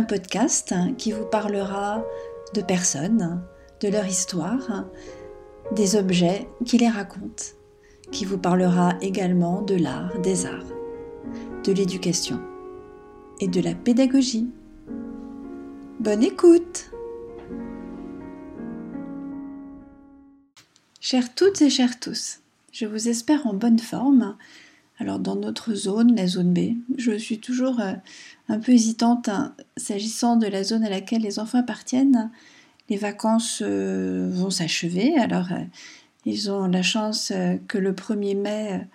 un podcast qui vous parlera de personnes, de leur histoire, des objets qui les racontent, qui vous parlera également de l'art, des arts, de l'éducation et de la pédagogie. Bonne écoute Chères toutes et chers tous, je vous espère en bonne forme. Alors dans notre zone, la zone B, je suis toujours euh, un peu hésitante hein, s'agissant de la zone à laquelle les enfants appartiennent. Les vacances euh, vont s'achever, alors euh, ils ont la chance que le 1er mai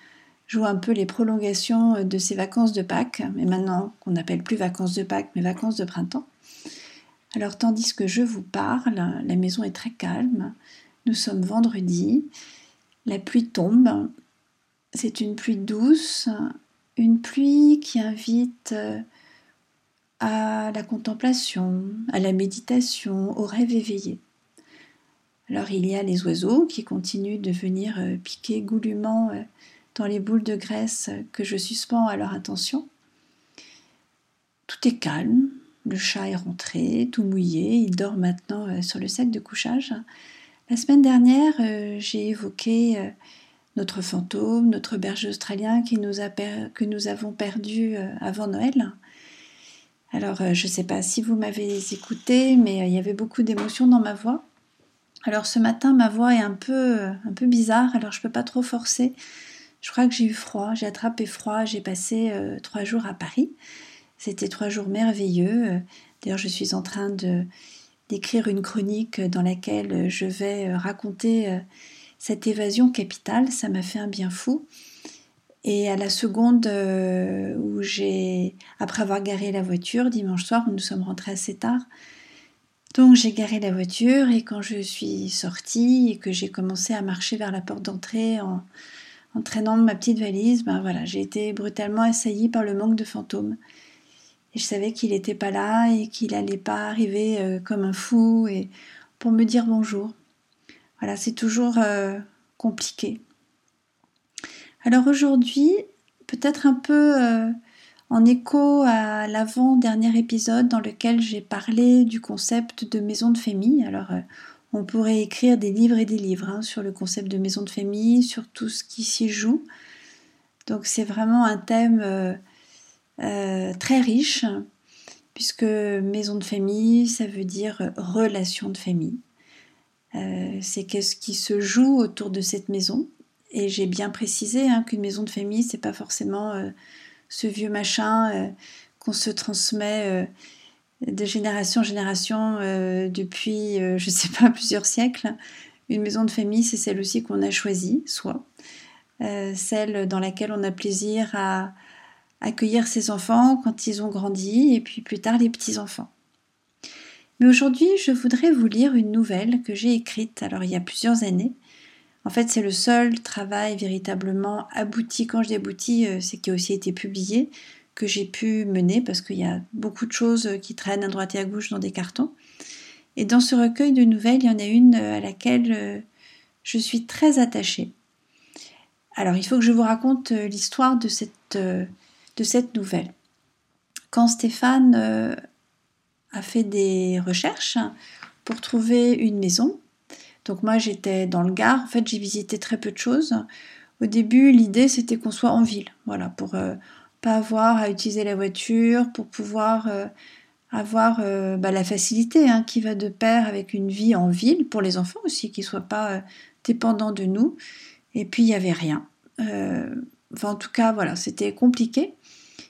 joue un peu les prolongations de ces vacances de Pâques, mais maintenant qu'on n'appelle plus vacances de Pâques, mais vacances de printemps. Alors tandis que je vous parle, la maison est très calme, nous sommes vendredi, la pluie tombe, c'est une pluie douce, une pluie qui invite euh, à la contemplation, à la méditation, au rêve éveillé. Alors il y a les oiseaux qui continuent de venir euh, piquer goulûment euh, dans les boules de graisse que je suspends à leur attention. Tout est calme, le chat est rentré, tout mouillé, il dort maintenant sur le sac de couchage. La semaine dernière, j'ai évoqué notre fantôme, notre berger australien qui nous a que nous avons perdu euh, avant Noël. Alors, euh, je ne sais pas si vous m'avez écouté, mais euh, il y avait beaucoup d'émotions dans ma voix. Alors ce matin, ma voix est un peu, un peu bizarre, alors je ne peux pas trop forcer. Je crois que j'ai eu froid, j'ai attrapé froid, j'ai passé trois jours à Paris. C'était trois jours merveilleux. D'ailleurs, je suis en train d'écrire une chronique dans laquelle je vais raconter cette évasion capitale, ça m'a fait un bien fou. Et à la seconde euh, où j'ai, après avoir garé la voiture, dimanche soir, nous sommes rentrés assez tard, donc j'ai garé la voiture et quand je suis sortie et que j'ai commencé à marcher vers la porte d'entrée en, en traînant ma petite valise, ben voilà, j'ai été brutalement assaillie par le manque de fantômes. Et je savais qu'il n'était pas là et qu'il n'allait pas arriver euh, comme un fou et pour me dire bonjour. Voilà, c'est toujours euh, compliqué. Alors aujourd'hui, peut-être un peu euh, en écho à l'avant-dernier épisode dans lequel j'ai parlé du concept de maison de famille. Alors euh, on pourrait écrire des livres et des livres hein, sur le concept de maison de famille, sur tout ce qui s'y joue. Donc c'est vraiment un thème très riche, puisque maison de famille, ça veut dire relation de famille. Euh, c'est qu'est-ce qui se joue autour de cette maison. Et j'ai bien précisé hein, qu'une maison de famille, c'est pas forcément euh, ce vieux machin euh, qu'on se transmet de génération en génération depuis, je sais pas, plusieurs siècles. Une maison de famille, c'est celle aussi qu'on a choisie, soit celle dans laquelle on a plaisir à accueillir ses enfants quand ils ont grandi, et puis plus tard les petits-enfants. Mais aujourd'hui, je voudrais vous lire une nouvelle que j'ai écrite, alors il y a plusieurs années. En fait, c'est le seul travail véritablement abouti. Quand je dis abouti, euh, c'est qui a aussi été publié, que j'ai pu mener, parce qu'il y a beaucoup de choses qui traînent à droite et à gauche dans des cartons. Et dans ce recueil de nouvelles, il y en a une euh, à laquelle euh, je suis très attachée. Alors, il faut que je vous raconte l'histoire de cette, de cette nouvelle. Quand Stéphane a fait des recherches pour trouver une maison. Donc moi j'étais dans le Gard, en fait j'ai visité très peu de choses. Au début l'idée c'était qu'on soit en ville, voilà, pour euh, pas avoir à utiliser la voiture, pour pouvoir euh, avoir euh, bah, la facilité hein, qui va de pair avec une vie en ville, pour les enfants aussi, qui ne soient pas dépendants de nous. Et puis il n'y avait rien. enfin en tout cas voilà, c'était compliqué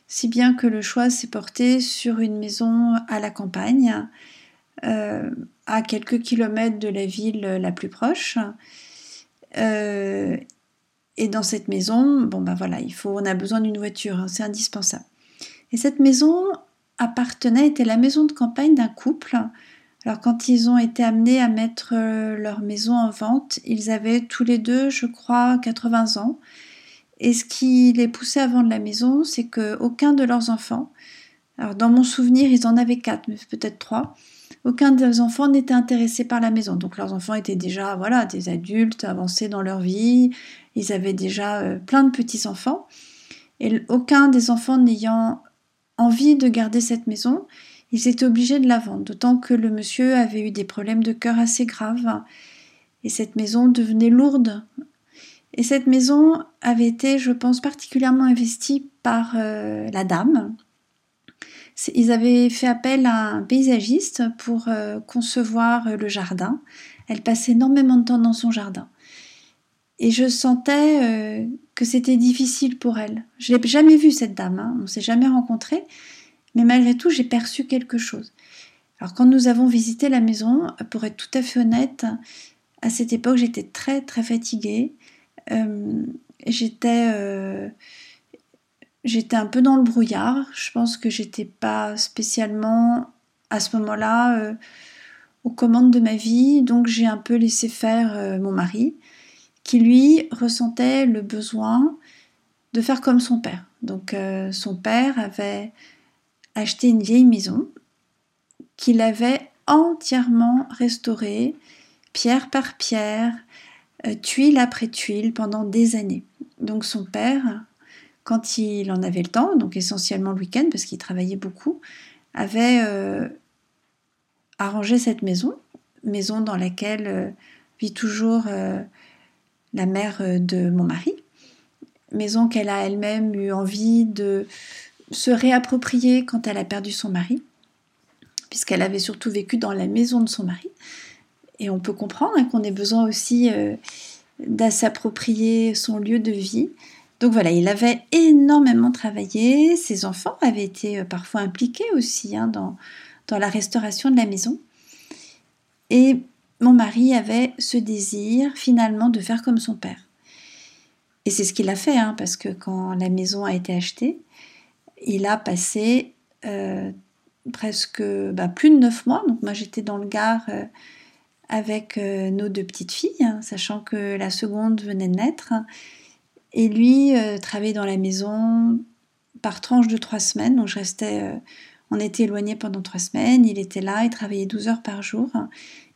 si bien que le choix s'est porté sur une maison à la campagne, euh, à quelques kilomètres de la ville la plus proche. Euh, et dans cette maison, bon ben voilà, il faut, on a besoin d'une voiture, hein, c'est indispensable. Et cette maison appartenait, était la maison de campagne d'un couple. Alors quand ils ont été amenés à mettre euh, leur maison en vente, ils avaient tous les deux, je crois, 80 ans. Et ce qui les poussait à vendre la maison, c'est qu'aucun de leurs enfants, alors dans mon souvenir, ils en avaient quatre, mais peut-être trois, aucun des enfants n'était intéressé par la maison. Donc leurs enfants étaient déjà voilà, des adultes avancés dans leur vie, ils avaient déjà euh, plein de petits-enfants. Et aucun des enfants n'ayant envie de garder cette maison, ils étaient obligés de la vendre, d'autant que le monsieur avait eu des problèmes de cœur assez graves et cette maison devenait lourde. Et cette maison avait été, je pense, particulièrement investie par euh, la dame. Ils avaient fait appel à un paysagiste pour euh, concevoir le jardin. Elle passait énormément de temps dans son jardin. Et je sentais euh, que c'était difficile pour elle. Je l'ai jamais vue cette dame, hein. on ne s'est jamais rencontrés, mais malgré tout j'ai perçu quelque chose. Alors quand nous avons visité la maison, pour être tout à fait honnête, à cette époque j'étais très très fatiguée. Euh, j'étais euh, j'étais un peu dans le brouillard. Je pense que j'étais pas spécialement à ce moment-là aux commandes de ma vie, donc j'ai un peu laissé faire mon mari qui lui ressentait le besoin de faire comme son père. Donc euh, son père avait acheté une vieille maison qu'il avait entièrement restaurée, pierre par pierre, euh, tuile après tuile pendant des années. Donc son père, quand il en avait le temps, donc essentiellement le week-end parce qu'il travaillait beaucoup, avait euh, arrangé cette maison, maison dans laquelle vit toujours la mère euh, de mon mari, maison qu'elle a elle-même eu envie de se réapproprier quand elle a perdu son mari, puisqu'elle avait surtout vécu dans la maison de son mari. Et on peut comprendre hein, qu'on ait besoin aussi euh, de s'approprier son lieu de vie. Donc voilà, il avait énormément travaillé, ses enfants avaient été euh, parfois impliqués aussi hein, dans, dans la restauration de la maison. Et mon mari avait ce désir finalement de faire comme son père. Et c'est ce qu'il a fait, hein, parce que quand la maison a été achetée, il a passé euh, presque bah, plus de neuf mois. Donc moi j'étais dans le Gard euh, avec euh, nos deux petites filles, hein, sachant que la seconde venait de naître. Et lui travaillait dans la maison par tranche de trois semaines. Donc je restais, on était éloignés pendant trois semaines. Il était là, il travaillait 12 heures par jour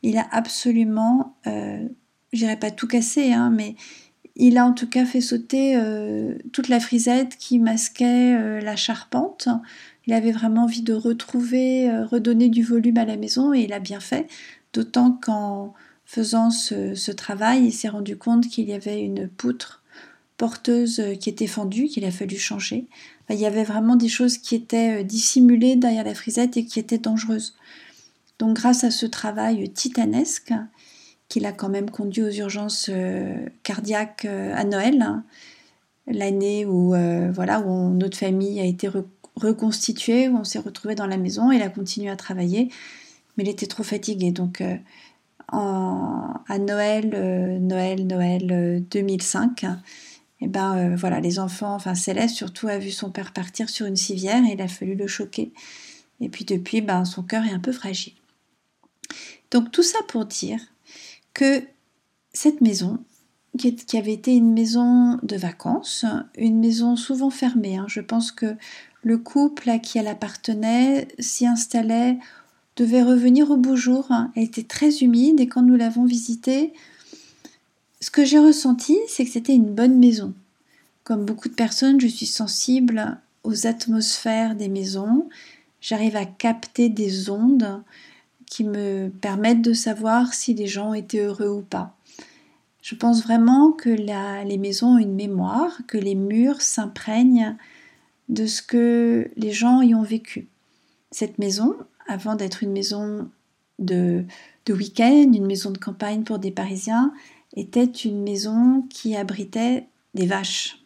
il a absolument, euh, je dirais pas tout cassé, hein, mais il a en tout cas fait sauter euh, toute la frisette qui masquait euh, la charpente. Il avait vraiment envie de retrouver, euh, redonner du volume à la maison et il a bien fait. D'autant qu'en faisant ce, travail, il s'est rendu compte qu'il y avait une poutre porteuse qui était fendue, qu'il a fallu changer. il y avait vraiment des choses qui étaient dissimulées derrière la frisette et qui étaient dangereuses. Donc grâce à ce travail titanesque, qu'il a quand même conduit aux urgences euh, cardiaques euh, à Noël, hein, l'année où, euh, voilà, où notre famille a été reconstituée, où on s'est retrouvé dans la maison, il a continué à travailler, mais il était trop fatigué. Donc à Noël, Noël, Noël 2005, et eh ben voilà, les enfants, enfin Céleste surtout a vu son père partir sur une civière et il a fallu le choquer. Et puis depuis, ben, son cœur est un peu fragile. Donc tout ça pour dire que cette maison, qui, avait été une maison de vacances, une maison souvent fermée, hein, je pense que le couple à qui elle appartenait s'y installait, devait revenir au beau jour, hein. elle était très humide et quand nous l'avons visitée, ce que j'ai ressenti, c'est que c'était une bonne maison. Comme beaucoup de personnes, je suis sensible aux atmosphères des maisons, j'arrive à capter des ondes, qui me permettent de savoir si les gens étaient heureux ou pas. Je pense vraiment que les maisons ont une mémoire, que les murs s'imprègnent de ce que les gens y ont vécu. Cette maison, avant d'être une maison de, week-end, une maison de campagne pour des Parisiens, était une maison qui abritait des vaches,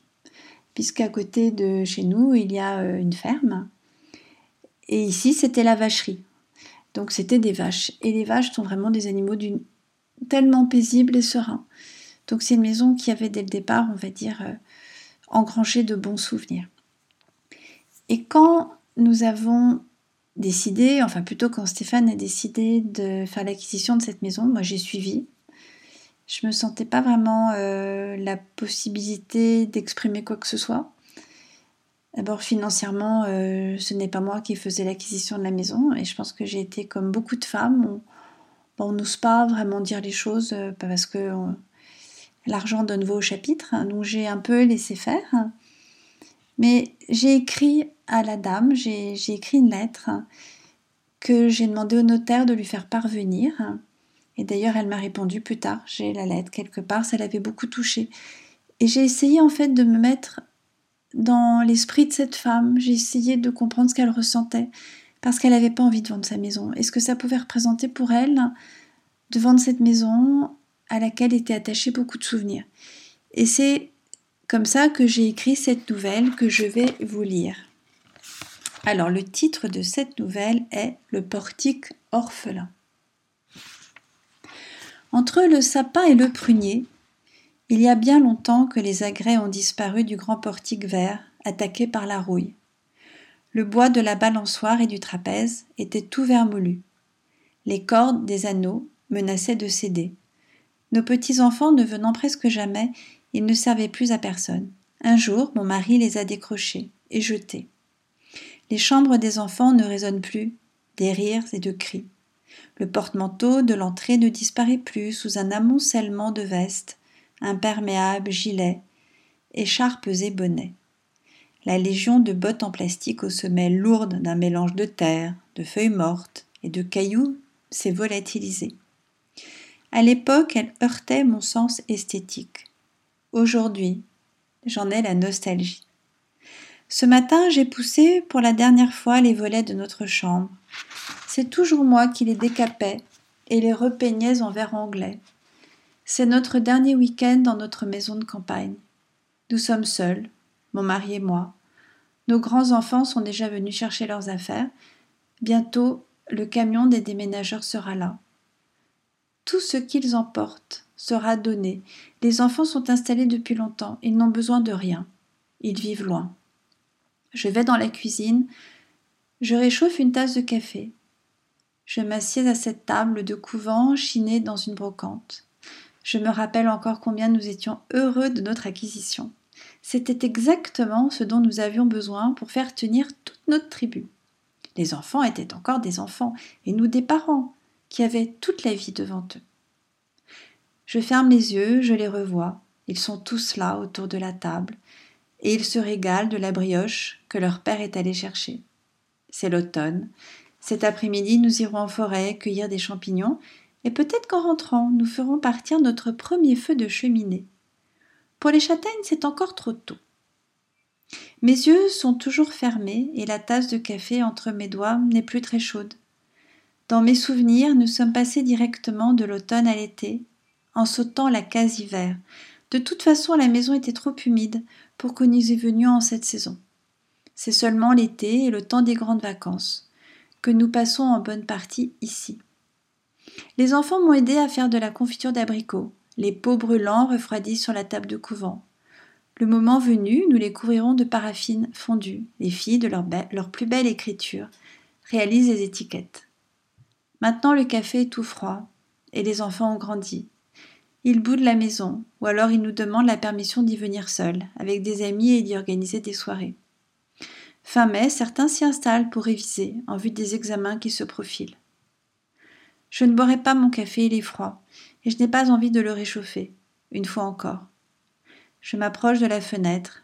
puisqu'à côté de chez nous, il y a euh, une ferme. Et ici, c'était la vacherie. Donc c'était des vaches. Et les vaches sont vraiment des animaux tellement paisibles et sereins. Donc c'est une maison qui avait dès le départ, on va dire, euh, engrangé de bons souvenirs. Et quand nous avons décidé, enfin plutôt quand Stéphane a décidé de faire l'acquisition de cette maison, moi j'ai suivi. Je me sentais pas vraiment euh, la possibilité d'exprimer quoi que ce soit. D'abord financièrement, euh, ce n'est pas moi qui faisais l'acquisition de la maison et je pense que j'ai été comme beaucoup de femmes, on n'ose pas vraiment dire les choses euh, parce que l'argent donne voix au chapitre, hein, donc j'ai un peu laissé faire. Mais j'ai écrit à la dame, j'ai écrit une lettre que j'ai demandé au notaire de lui faire parvenir. Et d'ailleurs, elle m'a répondu plus tard. J'ai la lettre quelque part, ça l'avait beaucoup touchée. Et j'ai essayé en fait de me mettre dans l'esprit de cette femme. J'ai essayé de comprendre ce qu'elle ressentait parce qu'elle n'avait pas envie de vendre sa maison. Et ce que ça pouvait représenter pour elle de vendre cette maison à laquelle étaient attachés beaucoup de souvenirs? Et c'est comme ça que j'ai écrit cette nouvelle que je vais vous lire. Alors le titre de cette nouvelle est Le portique orphelin. Entre le sapin et le prunier, il y a bien longtemps que les agrès ont disparu du grand portique vert, attaqué par la rouille. Le bois de la balançoire et du trapèze était tout vermoulu. Les cordes des anneaux menaçaient de céder. Nos petits-enfants ne venant presque jamais, ils ne servaient plus à personne. Un jour, mon mari les a décrochés et jetés. Les chambres des enfants ne résonnent plus, des rires et de cris. Le porte-manteau de l'entrée ne disparaît plus sous un amoncellement de vestes, imperméables, gilets, écharpes et bonnets. La légion de bottes en plastique aux semelles lourdes d'un mélange de terre, de feuilles mortes et de cailloux s'est volatilisée. À l'époque, elle heurtait mon sens esthétique. Aujourd'hui, j'en ai la nostalgie. Ce matin, j'ai poussé pour la dernière fois les volets de notre chambre. C'est toujours moi qui les décapais et les repeignais en verre anglais. C'est notre dernier week-end dans notre maison de campagne. Nous sommes seuls, mon mari et moi. Nos grands-enfants sont déjà venus chercher leurs affaires. Bientôt, le camion des déménageurs sera là. Tout ce qu'ils emportent sera donné. Les enfants sont installés depuis longtemps, ils n'ont besoin de rien. Ils vivent loin. Je vais dans la cuisine, je réchauffe une tasse de café. Je m'assieds à cette table de couvent chinée dans une brocante. Je me rappelle encore combien nous étions heureux de notre acquisition. C'était exactement ce dont nous avions besoin pour faire tenir toute notre tribu. Les enfants étaient encore des enfants, et nous des parents, qui avaient toute la vie devant eux. Je ferme les yeux, je les revois. Ils sont tous là autour de la table, et ils se régalent de la brioche que leur père est allé chercher. C'est l'automne. Cet après-midi, nous irons en forêt cueillir des champignons, et peut-être qu'en rentrant, nous ferons partir notre premier feu de cheminée. Pour les châtaignes, c'est encore trop tôt. Mes yeux sont toujours fermés et la tasse de café entre mes doigts n'est plus très chaude. Dans mes souvenirs, nous sommes passés directement de l'automne à l'été, en sautant la case hiver. De toute façon, la maison était trop humide pour que nous y venions en cette saison. C'est seulement l'été et le temps des grandes vacances que nous passons en bonne partie ici. Les enfants m'ont aidé à faire de la confiture d'abricots. Les pots brûlants refroidis sur la table de couvent. Le moment venu, nous les couvrirons de paraffine fondue. Les filles, de leur, leur plus belle écriture, réalisent les étiquettes. Maintenant, le café est tout froid et les enfants ont grandi. Ils boudent la maison, ou alors ils nous demandent la permission d'y venir seuls, avec des amis et d'y organiser des soirées. Fin mai, certains s'y installent pour réviser, en vue des examens qui se profilent. Je ne boirai pas mon café, il est froid, et je n'ai pas envie de le réchauffer, une fois encore. Je m'approche de la fenêtre,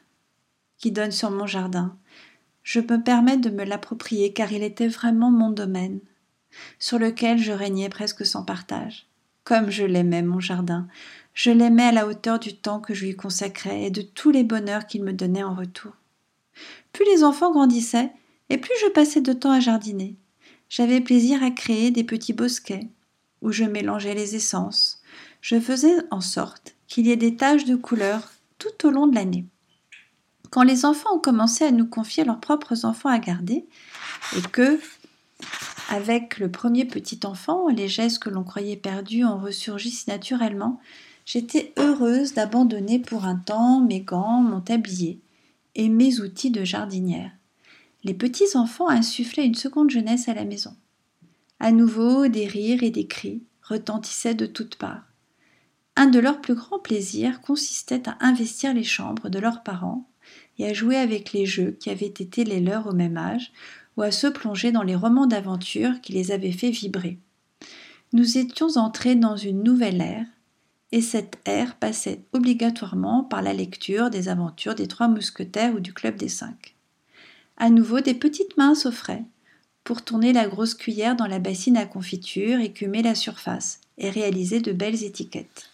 qui donne sur mon jardin. Je me permets de me l'approprier car il était vraiment mon domaine, sur lequel je régnais presque sans partage. Comme je l'aimais, mon jardin. Je l'aimais à la hauteur du temps que je lui consacrais et de tous les bonheurs qu'il me donnait en retour. Plus les enfants grandissaient, et plus je passais de temps à jardiner j'avais plaisir à créer des petits bosquets où je mélangeais les essences. Je faisais en sorte qu'il y ait des taches de couleur tout au long de l'année. Quand les enfants ont commencé à nous confier leurs propres enfants à garder, et que, avec le premier petit enfant, les gestes que l'on croyait perdus ont ressurgi si naturellement, j'étais heureuse d'abandonner pour un temps mes gants, mon tablier et mes outils de jardinière les petits enfants insufflaient une seconde jeunesse à la maison. À nouveau, des rires et des cris retentissaient de toutes parts. Un de leurs plus grands plaisirs consistait à investir les chambres de leurs parents et à jouer avec les jeux qui avaient été les leurs au même âge, ou à se plonger dans les romans d'aventure qui les avaient fait vibrer. Nous étions entrés dans une nouvelle ère, et cette ère passait obligatoirement par la lecture des aventures des Trois Mousquetaires ou du Club des Cinq. À nouveau, des petites mains s'offraient pour tourner la grosse cuillère dans la bassine à confiture, écumer la surface et réaliser de belles étiquettes.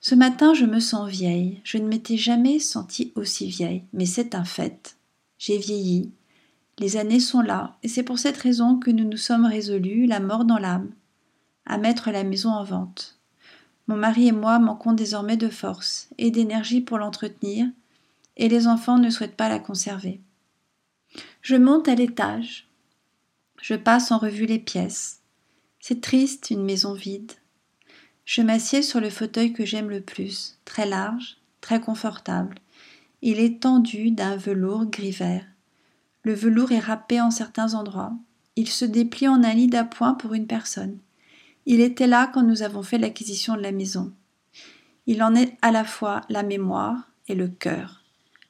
Ce matin, je me sens vieille. Je ne m'étais jamais sentie aussi vieille, mais c'est un fait. J'ai vieilli. Les années sont là, et c'est pour cette raison que nous nous sommes résolus, la mort dans l'âme, à mettre la maison en vente. Mon mari et moi manquons désormais de force et d'énergie pour l'entretenir, et les enfants ne souhaitent pas la conserver. Je monte à l'étage. Je passe en revue les pièces. C'est triste, une maison vide. Je m'assieds sur le fauteuil que j'aime le plus, très large, très confortable. Il est tendu d'un velours gris-vert. Le velours est râpé en certains endroits. Il se déplie en un lit d'appoint pour une personne. Il était là quand nous avons fait l'acquisition de la maison. Il en est à la fois la mémoire et le cœur.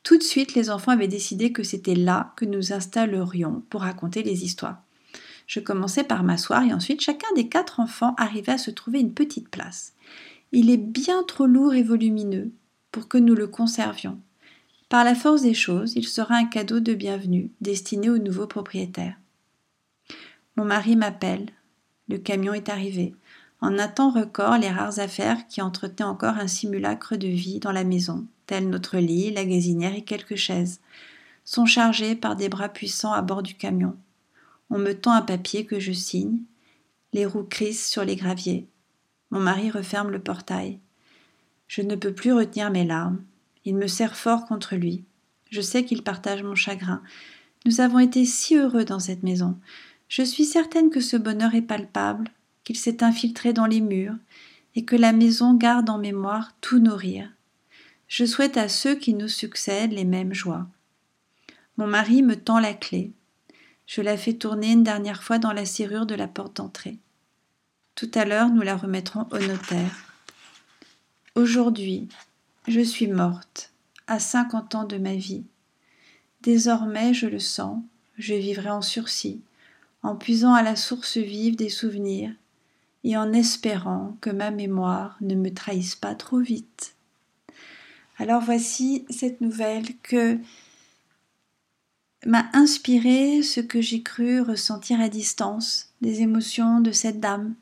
Tout de suite, les enfants avaient décidé que c'était là que nous installerions pour raconter les histoires. Je commençais par m'asseoir et ensuite chacun des quatre enfants arrivait à se trouver une petite place. Il est bien trop lourd et volumineux pour que nous le conservions. Par la force des choses, il sera un cadeau de bienvenue destiné au nouveau propriétaire. Mon mari m'appelle, le camion est arrivé. En un temps record, les rares affaires qui entretenaient encore un simulacre de vie dans la maison, tels notre lit, la gazinière et quelques chaises, sont chargées par des bras puissants à bord du camion. On me tend un papier que je signe. Les roues crissent sur les graviers. Mon mari referme le portail. Je ne peux plus retenir mes larmes. Il me serre fort contre lui. Je sais qu'il partage mon chagrin. Nous avons été si heureux dans cette maison. Je suis certaine que ce bonheur est palpable, qu'il s'est infiltré dans les murs, et que la maison garde en mémoire tous nos rires. Je souhaite à ceux qui nous succèdent les mêmes joies. Mon mari me tend la clé. Je la fais tourner une dernière fois dans la serrure de la porte d'entrée. Tout à l'heure, nous la remettrons au notaire. Aujourd'hui, je suis morte, à cinquante ans de ma vie. Désormais, je le sens, je vivrai en sursis, en puisant à la source vive des souvenirs et en espérant que ma mémoire ne me trahisse pas trop vite. Alors voici cette nouvelle que m'a inspiré ce que j'ai cru ressentir à distance, des émotions de cette dame,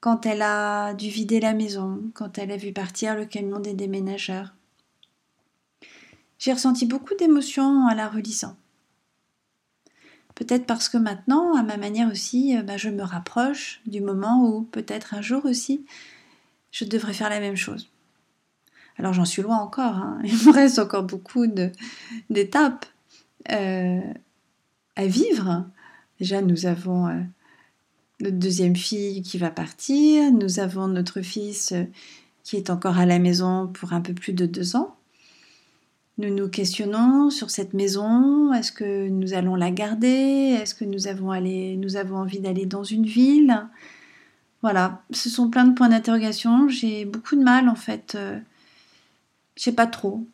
quand elle a dû vider la maison, quand elle a vu partir le camion des déménageurs. J'ai ressenti beaucoup d'émotions en la relisant. Peut-être parce que maintenant, à ma manière aussi, euh, bah, je me rapproche du moment où peut-être un jour aussi, je devrais faire la même chose. Alors j'en suis loin encore, hein. il me reste encore beaucoup d'étapes euh, à vivre. Déjà, nous avons euh, notre deuxième fille qui va partir, nous avons notre fils qui est encore à la maison pour un peu plus de deux ans. Nous nous questionnons sur cette maison. Est-ce que nous allons la garder? Est-ce que nous avons, nous avons envie d'aller dans une ville? Voilà, ce sont plein de points d'interrogation. J'ai beaucoup de mal en fait. Euh, je sais pas trop.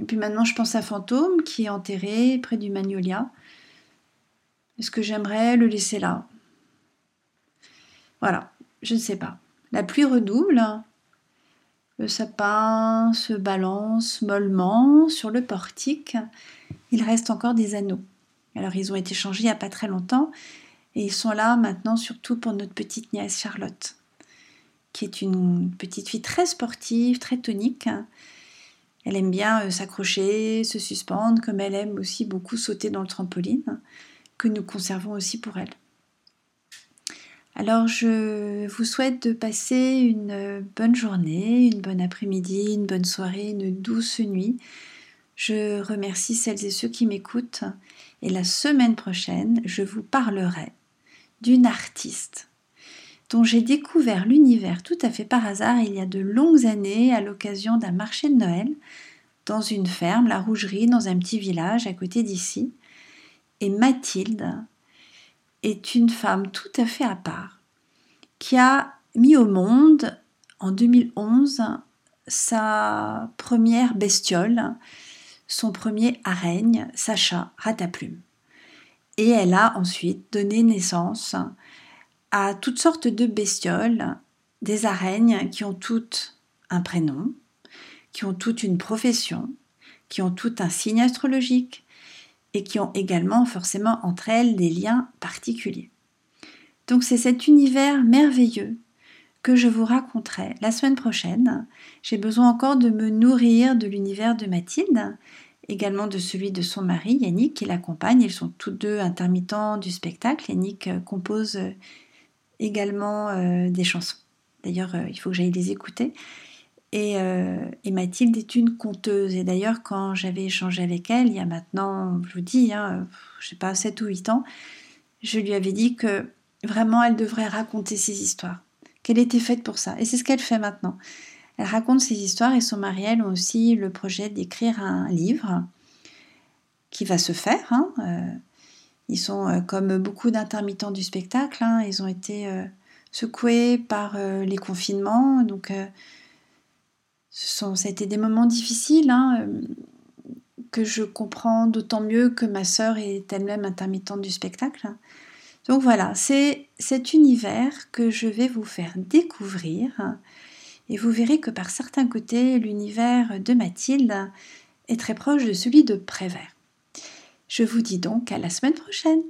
Et puis maintenant, je pense à Fantôme qui est enterré près du Magnolia. Est-ce que j'aimerais le laisser là? Voilà, je ne sais pas. La pluie redouble. Le sapin se balance mollement sur le portique. Il reste encore des anneaux. Alors ils ont été changés il n'y a pas très longtemps et ils sont là maintenant surtout pour notre petite nièce Charlotte, qui est une petite fille très sportive, très tonique. Elle aime bien euh, s'accrocher, se suspendre, comme elle aime aussi beaucoup sauter dans le trampoline, que nous conservons aussi pour elle. Alors je vous souhaite de passer une bonne journée, une bonne après-midi, une bonne soirée, une douce nuit. Je remercie celles et ceux qui m'écoutent et la semaine prochaine, je vous parlerai d'une artiste dont j'ai découvert l'univers tout à fait par hasard il y a de longues années à l'occasion d'un marché de Noël dans une ferme, la Rougerie, dans un petit village à côté d'ici. Et Mathilde une femme tout à fait à part, qui a mis au monde en 2011 sa première bestiole, son premier araigne, Sacha Rataplume. Et elle a ensuite donné naissance à toutes sortes de bestioles, des araignes qui ont toutes un prénom, qui ont toutes une profession, qui ont toutes un signe astrologique, et qui ont également forcément entre elles des liens particuliers. Donc c'est cet univers merveilleux que je vous raconterai la semaine prochaine. J'ai besoin encore de me nourrir de l'univers de Mathilde, également de celui de son mari Yannick qui l'accompagne. Ils sont tous deux intermittents du spectacle. Yannick euh, compose euh, également euh, des chansons. D'ailleurs, il faut que j'aille les écouter. Et, Mathilde est une conteuse. Et d'ailleurs, quand j'avais échangé avec elle, il y a maintenant, je vous dis, hein, je sais pas, 7 ou 8 ans, je lui avais dit que Vraiment, elle devrait raconter ses histoires, qu'elle était faite pour ça. Et c'est ce qu'elle fait maintenant. Elle raconte ses histoires et son mari, elle, ont aussi le projet d'écrire un livre qui va se faire. Hein. Euh, ils sont euh, comme beaucoup d'intermittents du spectacle, hein. ils ont été euh, secoués par les confinements. Donc, ce sont, ça a été des moments difficiles hein, que je comprends d'autant mieux que ma sœur est elle-même intermittente du spectacle. Donc voilà, c'est cet univers que je vais vous faire découvrir et vous verrez que par certains côtés, l'univers de Mathilde est très proche de celui de Prévert. Je vous dis donc à la semaine prochaine.